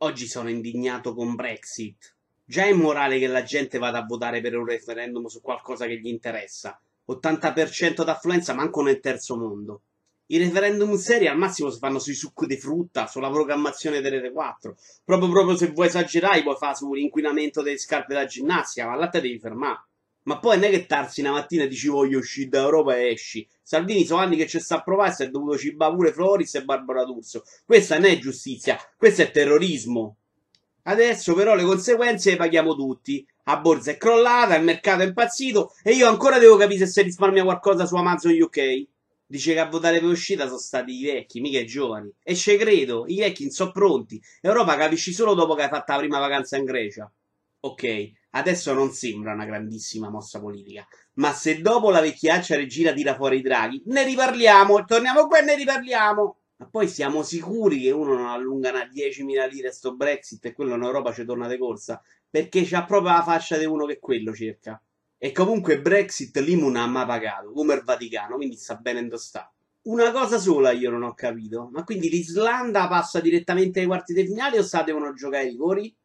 Oggi sono indignato con Brexit. Già è immorale che la gente vada a votare per un referendum su qualcosa che gli interessa. 80% d'affluenza manco nel terzo mondo. I referendum seri al massimo si fanno sui succhi di frutta, sulla programmazione delle Rete 4. Proprio, proprio se vuoi esagerare, puoi fare sull'inquinamento delle scarpe da ginnastica, ma là te devi fermare. Ma poi non è che tarsi una mattina dici voglio uscire da Europa e esci. Salvini sono anni che ci sta a provare si è dovuto cibare pure Floris e Barbara D'Urso. Questa non è giustizia, questo è terrorismo. Adesso però le conseguenze le paghiamo tutti. La borsa è crollata, il mercato è impazzito e io ancora devo capire se si risparmia qualcosa su Amazon UK. Dice che a votare per uscita sono stati i vecchi, mica i giovani. E ci credo, i vecchi non sono pronti. Europa capisci solo dopo che hai fatto la prima vacanza in Grecia. Ok, adesso non sembra una grandissima mossa politica. Ma se dopo la vecchiaccia regina tira fuori i draghi, ne riparliamo, torniamo qua e ne riparliamo. Ma poi siamo sicuri che uno non allunga una 10.000 lire sto Brexit e quello in Europa ci torna di corsa? Perché c'ha proprio la faccia di uno che quello cerca. E comunque Brexit l'IMU non ha mai pagato, come il Vaticano, quindi sta bene in sta. Una cosa sola io non ho capito, ma quindi l'Islanda passa direttamente ai quarti di finale o sa devono giocare i rigori?